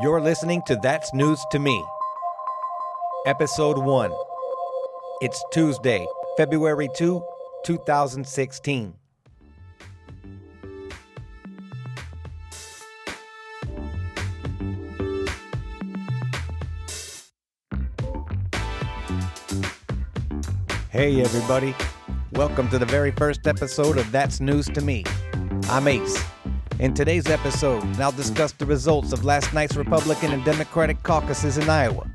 You're listening to That's News to Me, Episode 1. It's Tuesday, February 2, 2016. Hey, everybody. Welcome to the very first episode of That's News to Me. I'm Ace. In today's episode, I'll discuss the results of last night's Republican and Democratic caucuses in Iowa,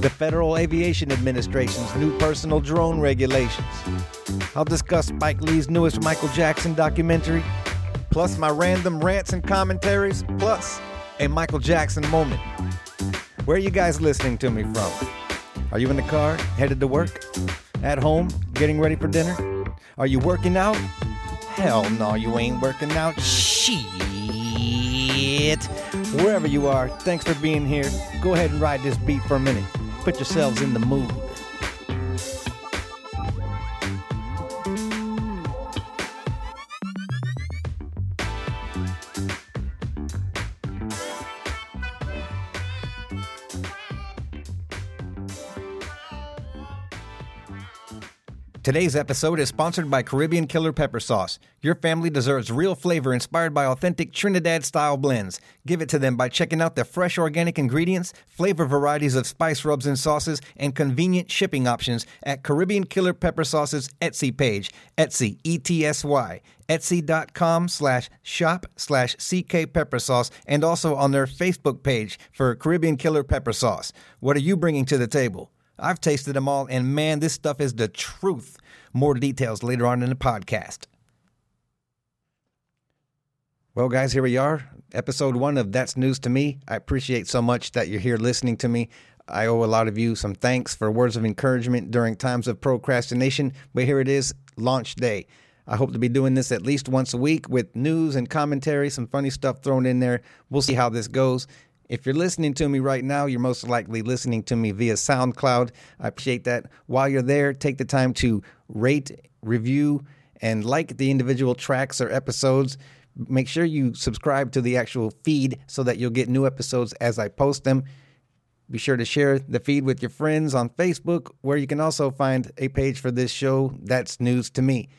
the Federal Aviation Administration's new personal drone regulations. I'll discuss Spike Lee's newest Michael Jackson documentary, plus my random rants and commentaries, plus a Michael Jackson moment. Where are you guys listening to me from? Are you in the car, headed to work? At home, getting ready for dinner? Are you working out? Hell no, you ain't working out. Shit. Wherever you are, thanks for being here. Go ahead and ride this beat for a minute. Put yourselves in the mood. Today's episode is sponsored by Caribbean Killer Pepper Sauce. Your family deserves real flavor inspired by authentic Trinidad style blends. Give it to them by checking out their fresh organic ingredients, flavor varieties of spice rubs and sauces, and convenient shipping options at Caribbean Killer Pepper Sauce's Etsy page, Etsy, E-T-S-Y, etsy.com slash shop slash CK Pepper Sauce, and also on their Facebook page for Caribbean Killer Pepper Sauce. What are you bringing to the table? I've tasted them all, and man, this stuff is the truth. More details later on in the podcast. Well, guys, here we are. Episode one of That's News to Me. I appreciate so much that you're here listening to me. I owe a lot of you some thanks for words of encouragement during times of procrastination, but here it is, launch day. I hope to be doing this at least once a week with news and commentary, some funny stuff thrown in there. We'll see how this goes. If you're listening to me right now, you're most likely listening to me via SoundCloud. I appreciate that. While you're there, take the time to rate, review, and like the individual tracks or episodes. Make sure you subscribe to the actual feed so that you'll get new episodes as I post them. Be sure to share the feed with your friends on Facebook, where you can also find a page for this show. That's news to me.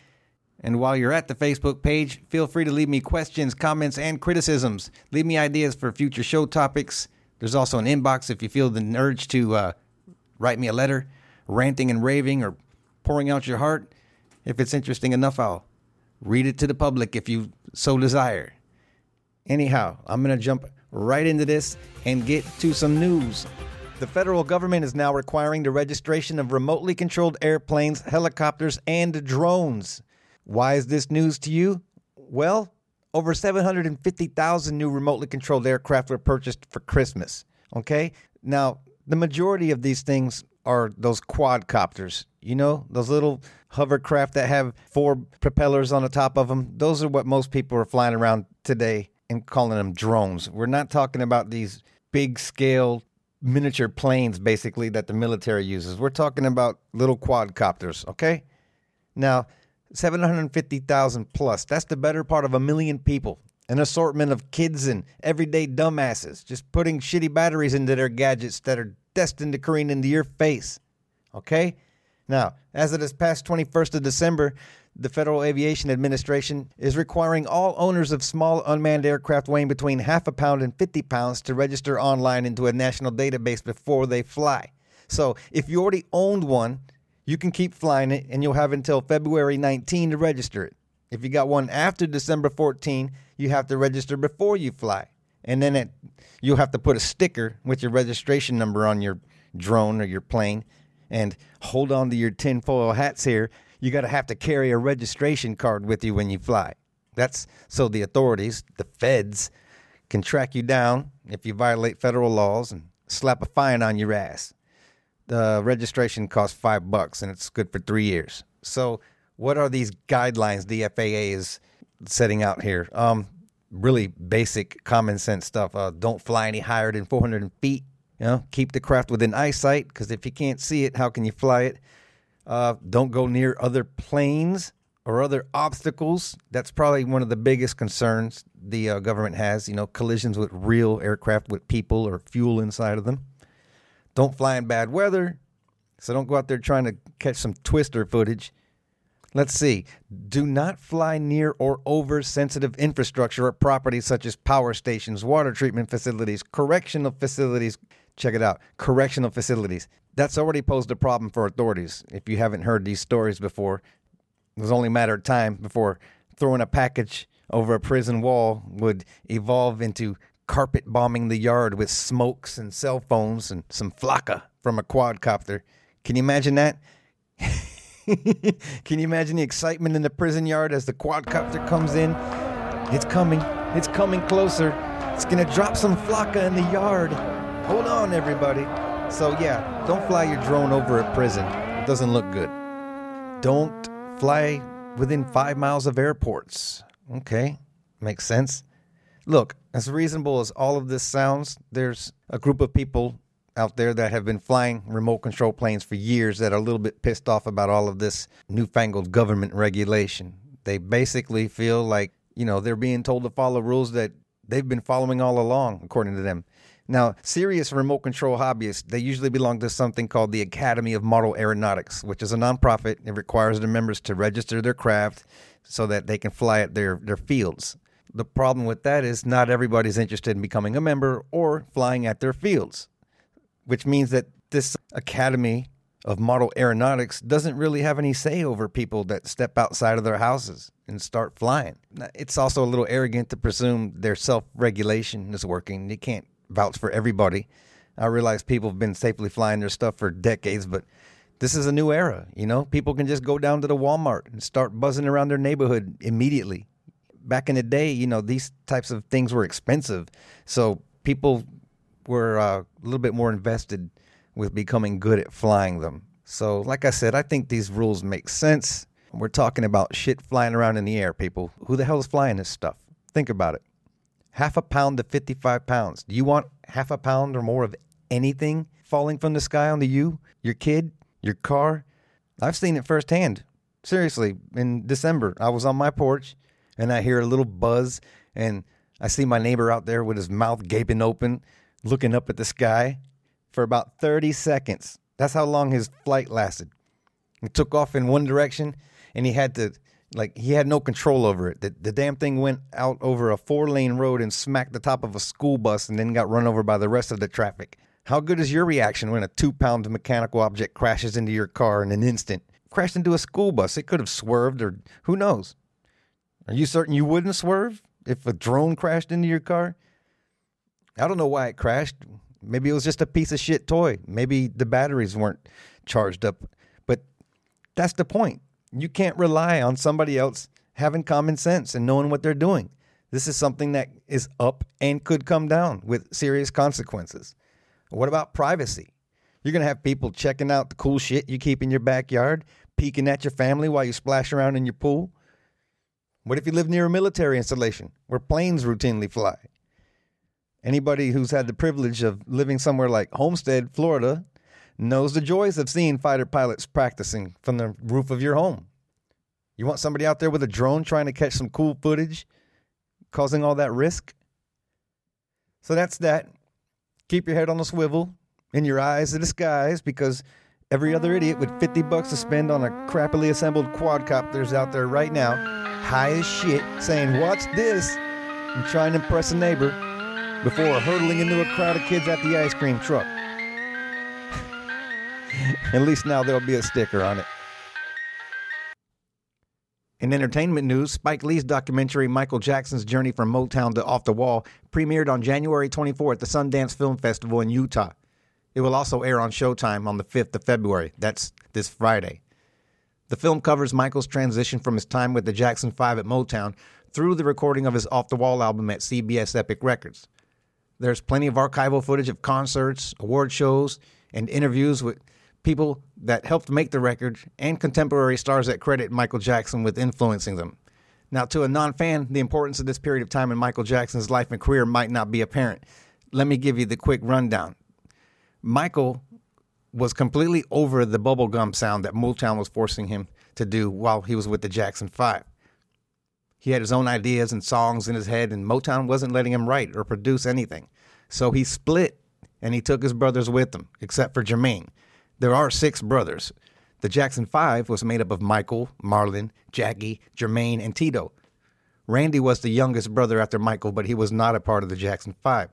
And while you're at the Facebook page, feel free to leave me questions, comments, and criticisms. Leave me ideas for future show topics. There's also an inbox if you feel the urge to uh, write me a letter, ranting and raving, or pouring out your heart. If it's interesting enough, I'll read it to the public if you so desire. Anyhow, I'm going to jump right into this and get to some news. The federal government is now requiring the registration of remotely controlled airplanes, helicopters, and drones. Why is this news to you? Well, over 750,000 new remotely controlled aircraft were purchased for Christmas. Okay? Now, the majority of these things are those quadcopters. You know, those little hovercraft that have four propellers on the top of them. Those are what most people are flying around today and calling them drones. We're not talking about these big scale miniature planes basically that the military uses. We're talking about little quadcopters, okay? Now, 750,000 plus. That's the better part of a million people. An assortment of kids and everyday dumbasses just putting shitty batteries into their gadgets that are destined to careen into your face. Okay? Now, as of this past 21st of December, the Federal Aviation Administration is requiring all owners of small unmanned aircraft weighing between half a pound and 50 pounds to register online into a national database before they fly. So, if you already owned one, you can keep flying it and you'll have until February 19 to register it. If you got one after December 14, you have to register before you fly. And then it, you'll have to put a sticker with your registration number on your drone or your plane and hold on to your tinfoil hats here. You got to have to carry a registration card with you when you fly. That's so the authorities, the feds, can track you down if you violate federal laws and slap a fine on your ass the registration costs five bucks and it's good for three years. So, what are these guidelines the FAA is setting out here? Um, really basic common sense stuff. Uh, don't fly any higher than 400 feet. You know, keep the craft within eyesight because if you can't see it, how can you fly it? Uh, don't go near other planes or other obstacles. That's probably one of the biggest concerns the uh, government has, you know, collisions with real aircraft with people or fuel inside of them. Don't fly in bad weather. So don't go out there trying to catch some twister footage. Let's see. Do not fly near or over sensitive infrastructure or property such as power stations, water treatment facilities, correctional facilities. Check it out correctional facilities. That's already posed a problem for authorities. If you haven't heard these stories before, it was only a matter of time before throwing a package over a prison wall would evolve into carpet bombing the yard with smokes and cell phones and some flakka from a quadcopter. Can you imagine that? Can you imagine the excitement in the prison yard as the quadcopter comes in? It's coming. It's coming closer. It's going to drop some flakka in the yard. Hold on, everybody. So, yeah, don't fly your drone over a prison. It doesn't look good. Don't fly within five miles of airports. Okay, makes sense. Look, as reasonable as all of this sounds, there's a group of people out there that have been flying remote control planes for years that are a little bit pissed off about all of this newfangled government regulation. They basically feel like, you know, they're being told to follow rules that they've been following all along, according to them. Now, serious remote control hobbyists, they usually belong to something called the Academy of Model Aeronautics, which is a nonprofit. It requires their members to register their craft so that they can fly at their, their fields. The problem with that is not everybody's interested in becoming a member or flying at their fields which means that this Academy of Model Aeronautics doesn't really have any say over people that step outside of their houses and start flying. It's also a little arrogant to presume their self regulation is working. You can't vouch for everybody. I realize people have been safely flying their stuff for decades, but this is a new era. You know, people can just go down to the Walmart and start buzzing around their neighborhood immediately. Back in the day, you know, these types of things were expensive. So people were uh, a little bit more invested with becoming good at flying them. So, like I said, I think these rules make sense. We're talking about shit flying around in the air, people. Who the hell is flying this stuff? Think about it. Half a pound to 55 pounds. Do you want half a pound or more of anything falling from the sky onto you, your kid, your car? I've seen it firsthand. Seriously, in December, I was on my porch and I hear a little buzz and I see my neighbor out there with his mouth gaping open looking up at the sky for about 30 seconds. That's how long his flight lasted. He took off in one direction and he had to, like, he had no control over it. The, the damn thing went out over a four lane road and smacked the top of a school bus and then got run over by the rest of the traffic. How good is your reaction when a two pound mechanical object crashes into your car in an instant? Crashed into a school bus. It could have swerved or who knows? Are you certain you wouldn't swerve if a drone crashed into your car? I don't know why it crashed. Maybe it was just a piece of shit toy. Maybe the batteries weren't charged up. But that's the point. You can't rely on somebody else having common sense and knowing what they're doing. This is something that is up and could come down with serious consequences. What about privacy? You're going to have people checking out the cool shit you keep in your backyard, peeking at your family while you splash around in your pool. What if you live near a military installation where planes routinely fly? Anybody who's had the privilege of living somewhere like Homestead, Florida, knows the joys of seeing fighter pilots practicing from the roof of your home. You want somebody out there with a drone trying to catch some cool footage, causing all that risk? So that's that. Keep your head on a swivel and your eyes to the skies because every other idiot with 50 bucks to spend on a crappily assembled quadcopter is out there right now, high as shit, saying, Watch this, and trying to impress a neighbor before hurtling into a crowd of kids at the ice cream truck. at least now there'll be a sticker on it. In entertainment news, Spike Lee's documentary Michael Jackson's Journey from Motown to Off the Wall premiered on January 24 at the Sundance Film Festival in Utah. It will also air on Showtime on the 5th of February. That's this Friday. The film covers Michael's transition from his time with the Jackson 5 at Motown through the recording of his Off the Wall album at CBS Epic Records. There's plenty of archival footage of concerts, award shows, and interviews with people that helped make the record and contemporary stars that credit Michael Jackson with influencing them. Now, to a non fan, the importance of this period of time in Michael Jackson's life and career might not be apparent. Let me give you the quick rundown. Michael was completely over the bubblegum sound that Motown was forcing him to do while he was with the Jackson Five. He had his own ideas and songs in his head, and Motown wasn't letting him write or produce anything. So he split and he took his brothers with him, except for Jermaine. There are six brothers. The Jackson Five was made up of Michael, Marlon, Jackie, Jermaine, and Tito. Randy was the youngest brother after Michael, but he was not a part of the Jackson Five.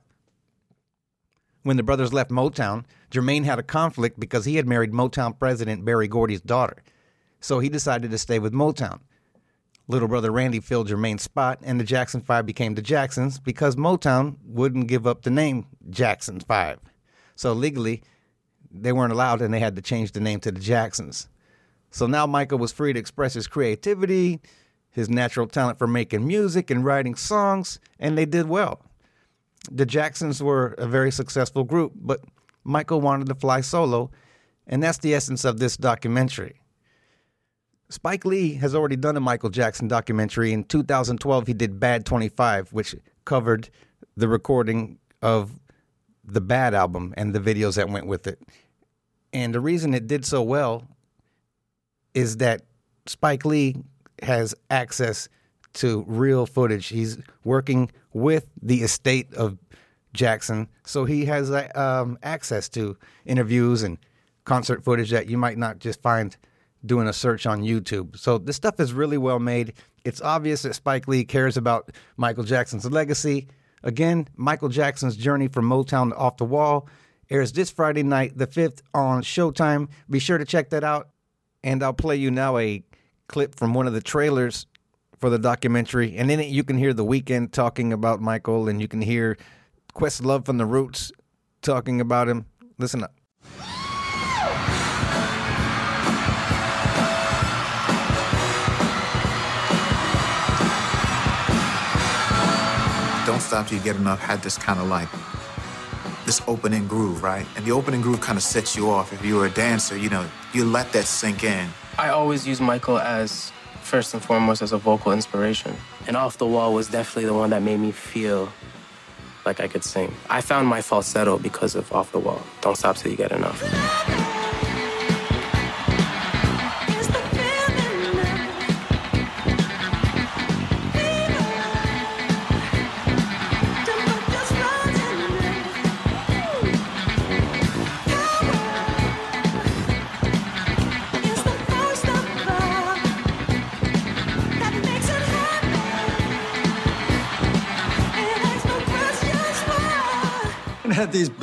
When the brothers left Motown, Jermaine had a conflict because he had married Motown president Berry Gordy's daughter. So he decided to stay with Motown. Little brother Randy filled Jermaine's spot, and the Jackson Five became the Jacksons because Motown wouldn't give up the name Jackson Five. So legally, they weren't allowed and they had to change the name to the Jacksons. So now Michael was free to express his creativity, his natural talent for making music and writing songs, and they did well. The Jacksons were a very successful group, but Michael wanted to fly solo, and that's the essence of this documentary. Spike Lee has already done a Michael Jackson documentary. In 2012, he did Bad 25, which covered the recording of the Bad album and the videos that went with it. And the reason it did so well is that Spike Lee has access to real footage. He's working with the estate of Jackson, so he has uh, um, access to interviews and concert footage that you might not just find doing a search on YouTube. So this stuff is really well made. It's obvious that Spike Lee cares about Michael Jackson's legacy. Again, Michael Jackson's journey from Motown to Off the Wall airs this Friday night, the 5th, on Showtime. Be sure to check that out. And I'll play you now a clip from one of the trailers for the documentary. And in it, you can hear The Weeknd talking about Michael, and you can hear Questlove from The Roots talking about him. Listen up. Don't Stop Till You Get Enough had this kind of like this opening groove, right? And the opening groove kind of sets you off. If you were a dancer, you know, you let that sink in. I always use Michael as first and foremost as a vocal inspiration. And Off the Wall was definitely the one that made me feel like I could sing. I found my falsetto because of Off the Wall. Don't stop till you get enough.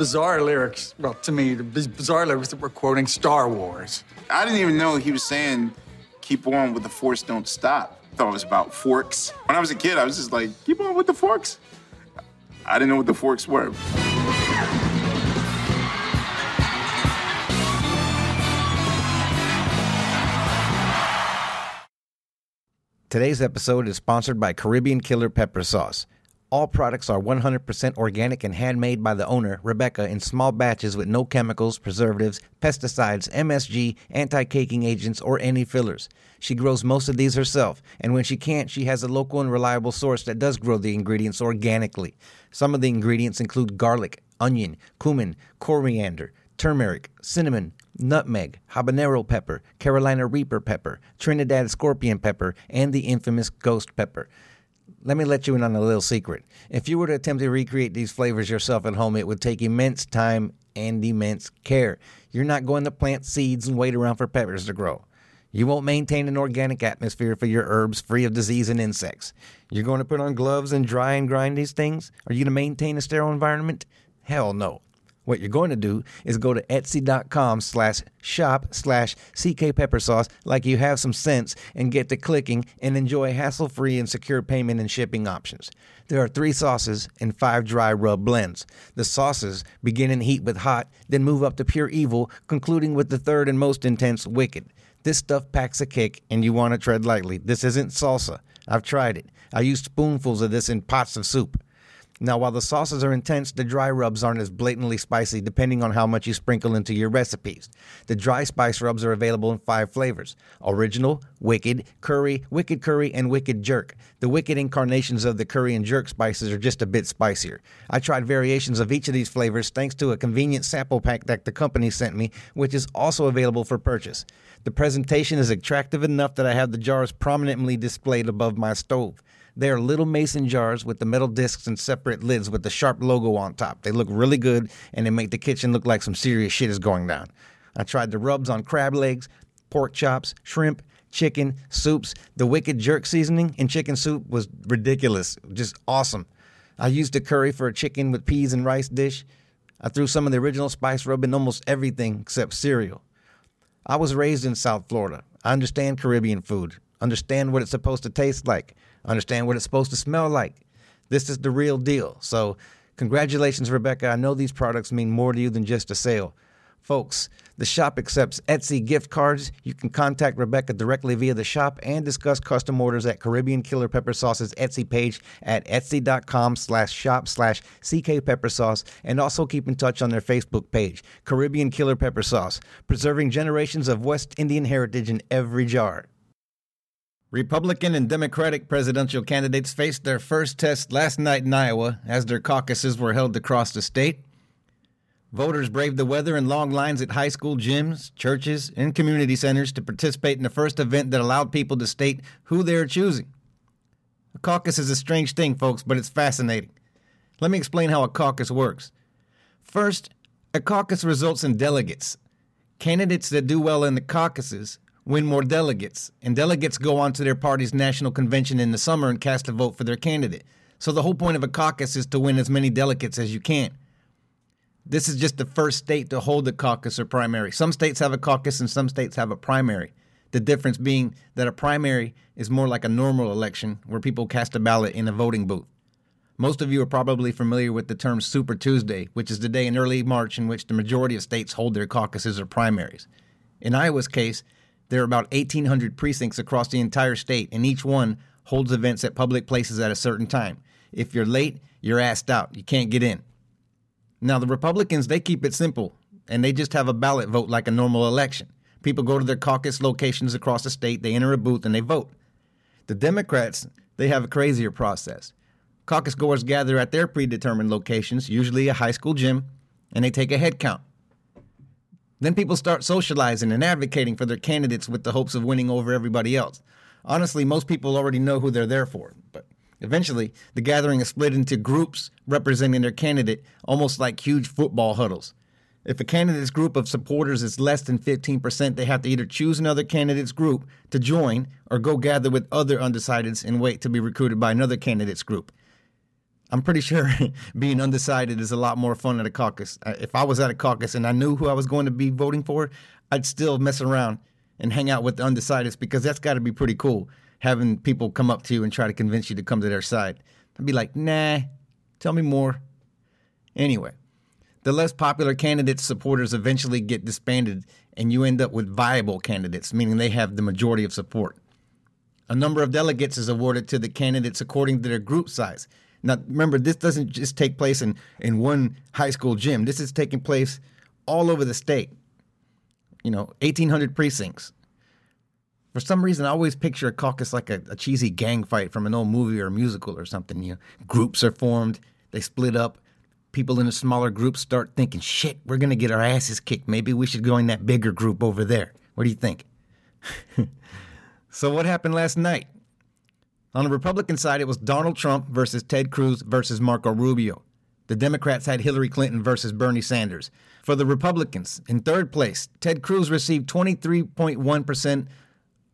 Bizarre lyrics. Well, to me, the bizarre lyrics that were quoting Star Wars. I didn't even know he was saying, keep on with the force, don't stop. I thought it was about forks. When I was a kid, I was just like, keep on with the forks. I didn't know what the forks were. Today's episode is sponsored by Caribbean Killer Pepper Sauce. All products are 100% organic and handmade by the owner, Rebecca, in small batches with no chemicals, preservatives, pesticides, MSG, anti caking agents, or any fillers. She grows most of these herself, and when she can't, she has a local and reliable source that does grow the ingredients organically. Some of the ingredients include garlic, onion, cumin, coriander, turmeric, cinnamon, nutmeg, habanero pepper, Carolina Reaper pepper, Trinidad scorpion pepper, and the infamous ghost pepper. Let me let you in on a little secret. If you were to attempt to recreate these flavors yourself at home, it would take immense time and immense care. You're not going to plant seeds and wait around for peppers to grow. You won't maintain an organic atmosphere for your herbs free of disease and insects. You're going to put on gloves and dry and grind these things? Are you going to maintain a sterile environment? Hell no. What you're going to do is go to etsy.com slash shop slash CK pepper sauce like you have some sense and get to clicking and enjoy hassle free and secure payment and shipping options. There are three sauces and five dry rub blends. The sauces begin in heat with hot, then move up to pure evil, concluding with the third and most intense wicked. This stuff packs a kick and you want to tread lightly. This isn't salsa. I've tried it. I use spoonfuls of this in pots of soup. Now, while the sauces are intense, the dry rubs aren't as blatantly spicy depending on how much you sprinkle into your recipes. The dry spice rubs are available in five flavors original, wicked, curry, wicked curry, and wicked jerk. The wicked incarnations of the curry and jerk spices are just a bit spicier. I tried variations of each of these flavors thanks to a convenient sample pack that the company sent me, which is also available for purchase. The presentation is attractive enough that I have the jars prominently displayed above my stove. They are little mason jars with the metal discs and separate lids with the sharp logo on top. They look really good and they make the kitchen look like some serious shit is going down. I tried the rubs on crab legs, pork chops, shrimp, chicken, soups. The wicked jerk seasoning in chicken soup was ridiculous, just awesome. I used the curry for a chicken with peas and rice dish. I threw some of the original spice rub in almost everything except cereal. I was raised in South Florida. I understand Caribbean food, understand what it's supposed to taste like understand what it's supposed to smell like. This is the real deal. So, congratulations, Rebecca. I know these products mean more to you than just a sale. Folks, the shop accepts Etsy gift cards. You can contact Rebecca directly via the shop and discuss custom orders at Caribbean Killer Pepper Sauce's Etsy page at etsy.com slash shop slash CK Sauce and also keep in touch on their Facebook page, Caribbean Killer Pepper Sauce, preserving generations of West Indian heritage in every jar. Republican and Democratic presidential candidates faced their first test last night in Iowa as their caucuses were held across the state. Voters braved the weather in long lines at high school gyms, churches, and community centers to participate in the first event that allowed people to state who they are choosing. A caucus is a strange thing, folks, but it's fascinating. Let me explain how a caucus works. First, a caucus results in delegates. Candidates that do well in the caucuses win more delegates, and delegates go on to their party's national convention in the summer and cast a vote for their candidate. So the whole point of a caucus is to win as many delegates as you can. This is just the first state to hold a caucus or primary. Some states have a caucus and some states have a primary. The difference being that a primary is more like a normal election where people cast a ballot in a voting booth. Most of you are probably familiar with the term Super Tuesday, which is the day in early March in which the majority of states hold their caucuses or primaries. In Iowa's case, there are about 1,800 precincts across the entire state, and each one holds events at public places at a certain time. If you're late, you're asked out. You can't get in. Now, the Republicans, they keep it simple, and they just have a ballot vote like a normal election. People go to their caucus locations across the state, they enter a booth, and they vote. The Democrats, they have a crazier process. Caucus goers gather at their predetermined locations, usually a high school gym, and they take a head count. Then people start socializing and advocating for their candidates with the hopes of winning over everybody else. Honestly, most people already know who they're there for, but eventually the gathering is split into groups representing their candidate, almost like huge football huddles. If a candidate's group of supporters is less than 15%, they have to either choose another candidate's group to join or go gather with other undecideds and wait to be recruited by another candidate's group. I'm pretty sure being undecided is a lot more fun at a caucus. If I was at a caucus and I knew who I was going to be voting for, I'd still mess around and hang out with the undecideds because that's got to be pretty cool having people come up to you and try to convince you to come to their side. I'd be like, nah, tell me more. Anyway, the less popular candidates' supporters eventually get disbanded and you end up with viable candidates, meaning they have the majority of support. A number of delegates is awarded to the candidates according to their group size. Now, remember, this doesn't just take place in, in one high school gym. This is taking place all over the state. You know, 1,800 precincts. For some reason, I always picture a caucus like a, a cheesy gang fight from an old movie or musical or something. You know, groups are formed, they split up. People in the smaller groups start thinking, shit, we're going to get our asses kicked. Maybe we should go in that bigger group over there. What do you think? so, what happened last night? On the Republican side, it was Donald Trump versus Ted Cruz versus Marco Rubio. The Democrats had Hillary Clinton versus Bernie Sanders. For the Republicans, in third place, Ted Cruz received 23.1%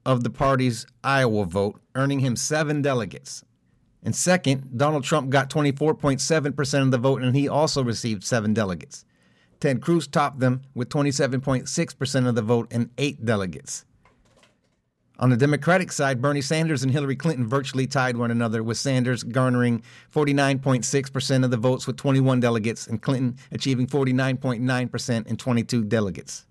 of the party's Iowa vote, earning him seven delegates. And second, Donald Trump got 24.7% of the vote, and he also received seven delegates. Ted Cruz topped them with 27.6% of the vote and eight delegates. On the Democratic side, Bernie Sanders and Hillary Clinton virtually tied one another, with Sanders garnering 49.6% of the votes with 21 delegates and Clinton achieving 49.9% and 22 delegates.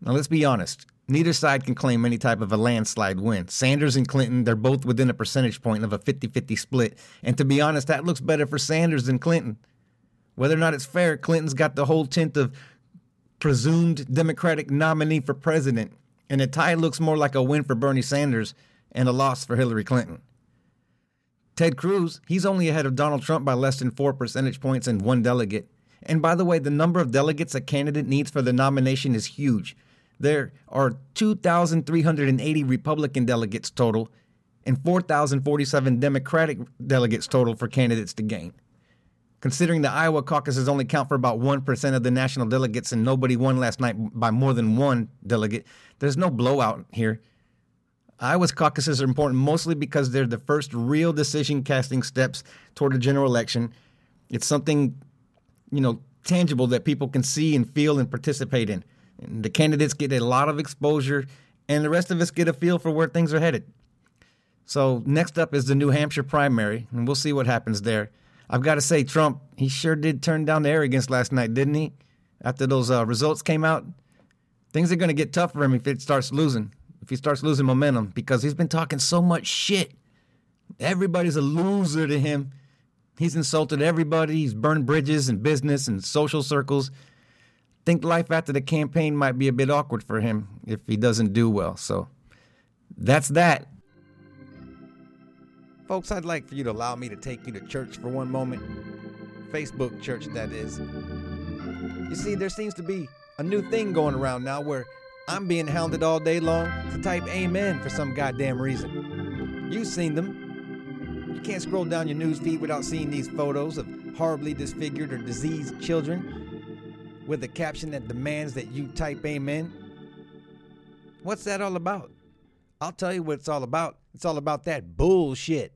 Now, let's be honest. Neither side can claim any type of a landslide win. Sanders and Clinton, they're both within a percentage point of a 50 50 split. And to be honest, that looks better for Sanders than Clinton. Whether or not it's fair, Clinton's got the whole tint of presumed Democratic nominee for president. And a tie looks more like a win for Bernie Sanders and a loss for Hillary Clinton. Ted Cruz, he's only ahead of Donald Trump by less than four percentage points and one delegate. And by the way, the number of delegates a candidate needs for the nomination is huge. There are 2,380 Republican delegates total and 4,047 Democratic delegates total for candidates to gain. Considering the Iowa caucuses only count for about 1% of the national delegates and nobody won last night by more than one delegate, there's no blowout here. Iowa's caucuses are important mostly because they're the first real decision casting steps toward a general election. It's something, you know, tangible that people can see and feel and participate in. And the candidates get a lot of exposure, and the rest of us get a feel for where things are headed. So, next up is the New Hampshire primary, and we'll see what happens there. I've got to say, Trump, he sure did turn down the arrogance last night, didn't he? After those uh, results came out, things are going to get tough for him if it starts losing, if he starts losing momentum, because he's been talking so much shit. Everybody's a loser to him. He's insulted everybody. He's burned bridges in business and social circles think life after the campaign might be a bit awkward for him if he doesn't do well. So that's that. Folks, I'd like for you to allow me to take you to church for one moment. Facebook church, that is. You see, there seems to be a new thing going around now where I'm being hounded all day long to type amen for some goddamn reason. You've seen them. You can't scroll down your news feed without seeing these photos of horribly disfigured or diseased children with a caption that demands that you type amen? What's that all about? I'll tell you what it's all about. It's all about that bullshit.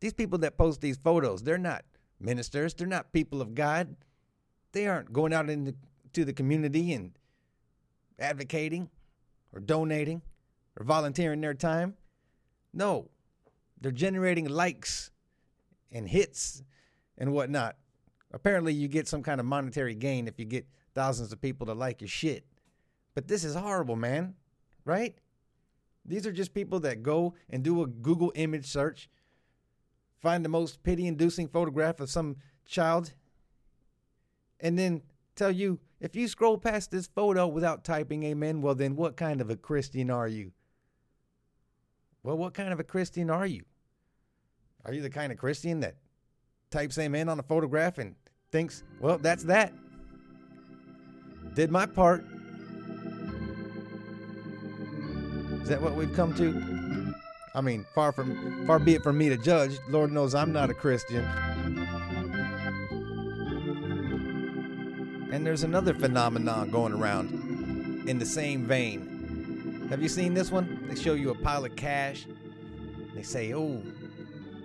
These people that post these photos, they're not ministers, they're not people of God. They aren't going out into to the community and advocating or donating or volunteering their time. No, they're generating likes and hits and whatnot Apparently, you get some kind of monetary gain if you get thousands of people to like your shit. But this is horrible, man. Right? These are just people that go and do a Google image search, find the most pity inducing photograph of some child, and then tell you if you scroll past this photo without typing amen, well, then what kind of a Christian are you? Well, what kind of a Christian are you? Are you the kind of Christian that types amen on a photograph and thinks, well, that's that. Did my part. Is that what we've come to? I mean, far from far be it from me to judge. Lord knows I'm not a Christian. And there's another phenomenon going around in the same vein. Have you seen this one? They show you a pile of cash. They say, "Oh,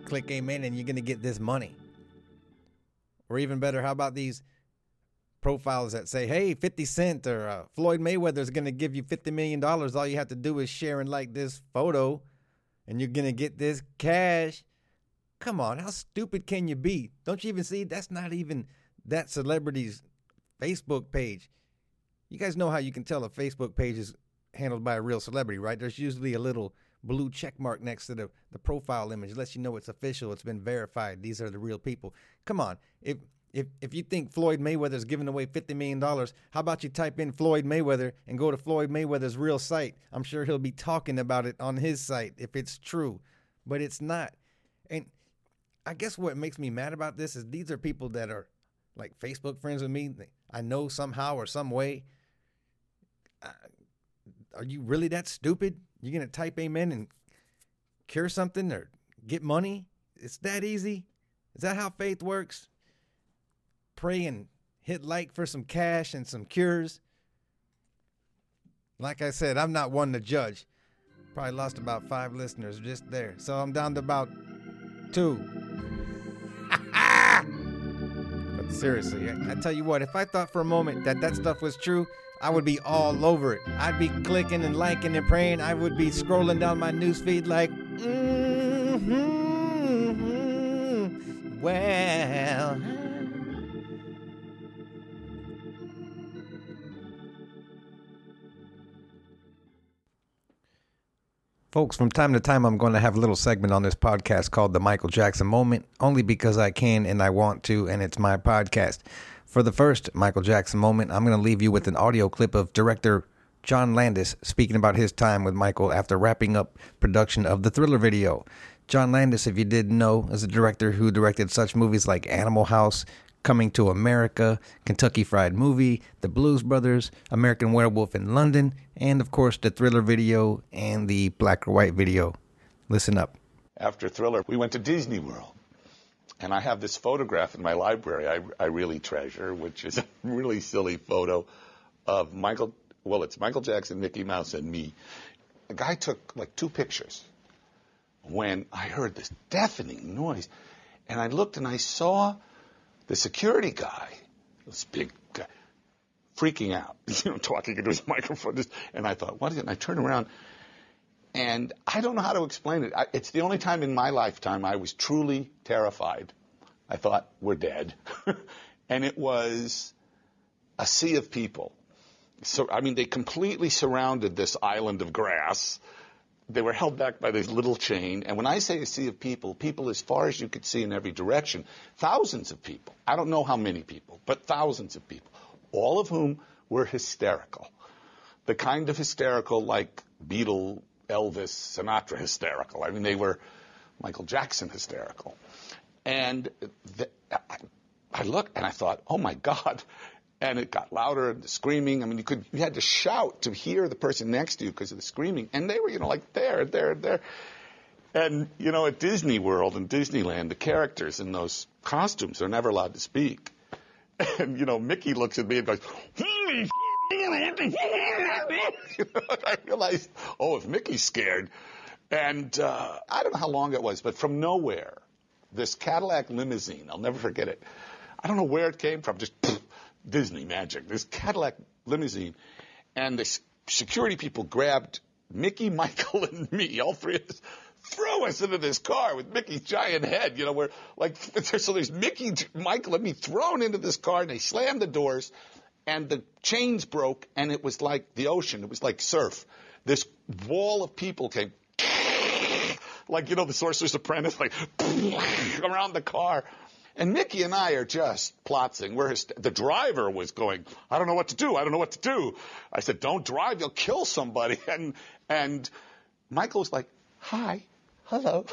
click amen and you're going to get this money." Or even better, how about these profiles that say, hey, 50 Cent or uh, Floyd Mayweather is going to give you $50 million. All you have to do is share and like this photo and you're going to get this cash. Come on, how stupid can you be? Don't you even see that's not even that celebrity's Facebook page? You guys know how you can tell a Facebook page is handled by a real celebrity, right? There's usually a little blue check mark next to the, the profile image lets you know it's official, it's been verified. These are the real people. Come on. If if if you think Floyd Mayweather is giving away fifty million dollars, how about you type in Floyd Mayweather and go to Floyd Mayweather's real site? I'm sure he'll be talking about it on his site if it's true. But it's not. And I guess what makes me mad about this is these are people that are like Facebook friends with me. I know somehow or some way. Are you really that stupid? You're going to type amen and cure something or get money? It's that easy? Is that how faith works? Pray and hit like for some cash and some cures? Like I said, I'm not one to judge. Probably lost about five listeners just there. So I'm down to about two. but seriously, I, tell you what, if I thought for a moment that that stuff was true, I would be all over it. I'd be clicking and liking and praying. I would be scrolling down my newsfeed like, mm-hmm, well. Folks, from time to time, I'm going to have a little segment on this podcast called The Michael Jackson Moment, only because I can and I want to, and it's my podcast. For the first Michael Jackson moment, I'm going to leave you with an audio clip of director John Landis speaking about his time with Michael after wrapping up production of the Thriller video. John Landis, if you didn't know, is a director who directed such movies like Animal House, Coming to America, Kentucky Fried Movie, The Blues Brothers, American Werewolf in London, and of course the Thriller video and the Black or White video. Listen up. After Thriller, we went to Disney World. And I have this photograph in my library I, I really treasure, which is a really silly photo of Michael. Well, it's Michael Jackson, Mickey Mouse, and me. The guy took like two pictures when I heard this deafening noise. And I looked and I saw the security guy, this big guy, freaking out, you know, talking into his microphone. And I thought, what is it? And I turned around, and I don't know how to explain it. I, it's the only time in my lifetime I was truly terrified. I thought, we're dead. and it was a sea of people. So, I mean, they completely surrounded this island of grass they were held back by this little chain. And when I say a sea of people, people as far as you could see in every direction, thousands of people. I don't know how many people, but thousands of people, all of whom were hysterical. The kind of hysterical like Beatle, Elvis, Sinatra hysterical. I mean, they were Michael Jackson hysterical. And the, I, I looked and I thought, oh my God, and it got louder and the screaming. I mean, you could you had to shout to hear the person next to you because of the screaming, and they were you know like there, there, there. And you know, at Disney World and Disneyland, the characters in those costumes are never allowed to speak. And you know, Mickey looks at me and goes, "Holy." you know, I realized, oh, if Mickey's scared, and uh, I don't know how long it was, but from nowhere, this Cadillac limousine, I'll never forget it. I don't know where it came from, just Disney magic, this Cadillac limousine. And the security people grabbed Mickey, Michael, and me, all three of us, throw us into this car with Mickey's giant head. You know, where like, so there's Mickey, Michael, and me thrown into this car, and they slammed the doors, and the chains broke, and it was like the ocean. It was like surf. This wall of people came, like, you know, the Sorcerer's Apprentice, like, around the car. And Mickey and I are just plotzing. We're his, the driver was going, I don't know what to do. I don't know what to do. I said, don't drive. You'll kill somebody. And, and Michael was like, hi, hello.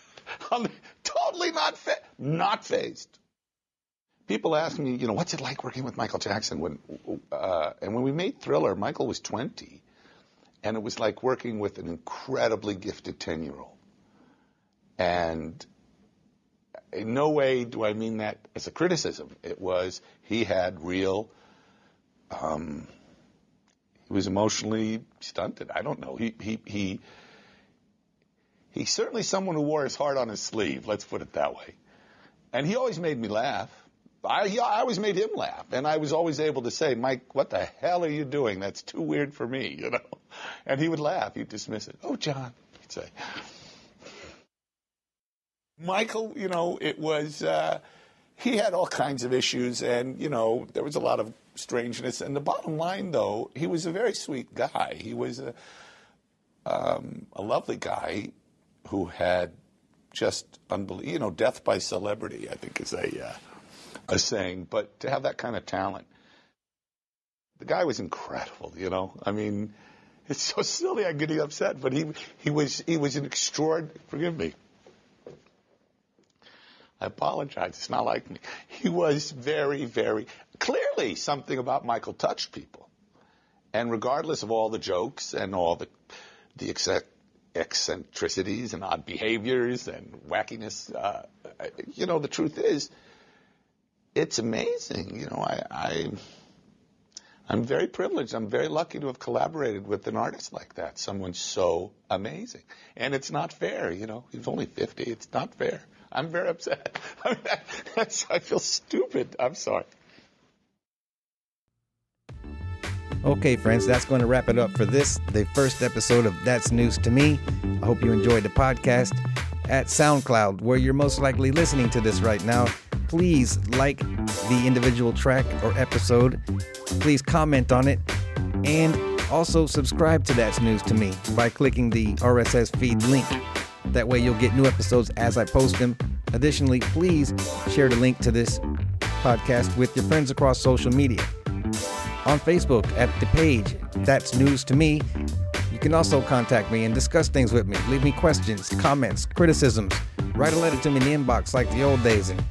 I'm totally not, fa- not fazed. People ask me, you know, what's it like working with Michael Jackson? When, uh, and when we made Thriller, Michael was 20. And it was like working with an incredibly gifted 10 year old. And in no way do I mean that as a criticism. It was he had real. Um, he was emotionally stunted. I don't know. He he he. He's certainly someone who wore his heart on his sleeve. Let's put it that way. And he always made me laugh. I, he, I always made him laugh, and I was always able to say, "Mike, what the hell are you doing? That's too weird for me," you know. And he would laugh. He'd dismiss it. "Oh, John," he'd say. Michael, you know, it was, uh, he had all kinds of issues and, you know, there was a lot of strangeness. And the bottom line, though, he was a very sweet guy. He was a, um, a lovely guy who had just unbelievable, you know, death by celebrity, I think is a, uh, a saying. But to have that kind of talent, the guy was incredible, you know. I mean, it's so silly I'm getting upset, but he, he was, he was an extraordinary, forgive me, I apologize. It's not like me. He was very, very clearly something about Michael touched people. And regardless of all the jokes and all the, the eccentricities and odd behaviors and wackiness, uh, you know, the truth is, it's amazing. You know, I, I, I'm very privileged. I'm very lucky to have collaborated with an artist like that, someone so amazing. And it's not fair, you know. He's only 50. It's not fair. I'm very upset. I, feel stupid. I'm sorry. Okay, friends, that's going to wrap it up for this, the first episode of That's News to Me. I hope you enjoyed the podcast. At SoundCloud, where you're most likely listening to this right now, please like the individual track or episode. Please comment on it. And Also, subscribe to That's News to Me by clicking the RSS feed link. That way, you'll get new episodes as I post them. Additionally, please share the link to this podcast with your friends across social media. On Facebook at the page That's News to Me, you can also contact me and discuss things with me. Leave me questions, comments, criticisms. Write a letter to me in the inbox like the old days and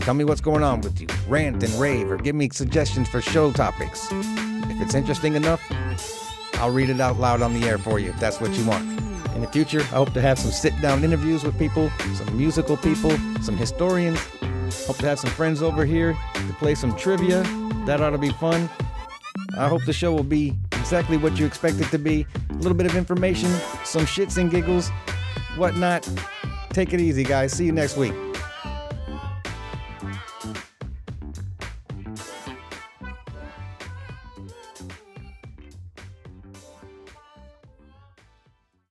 tell me what's going on with you. Rant and rave or give me suggestions for show topics. If it's interesting enough, I'll read it out loud on the air for you if that's what you want. In the future, I hope to have some sit down interviews with people, some musical people, some historians. Hope to have some friends over here to play some trivia. That ought to be fun. I hope the show will be exactly what you expect it to be a little bit of information, some shits and giggles, whatnot. Take it easy, guys. See you next week.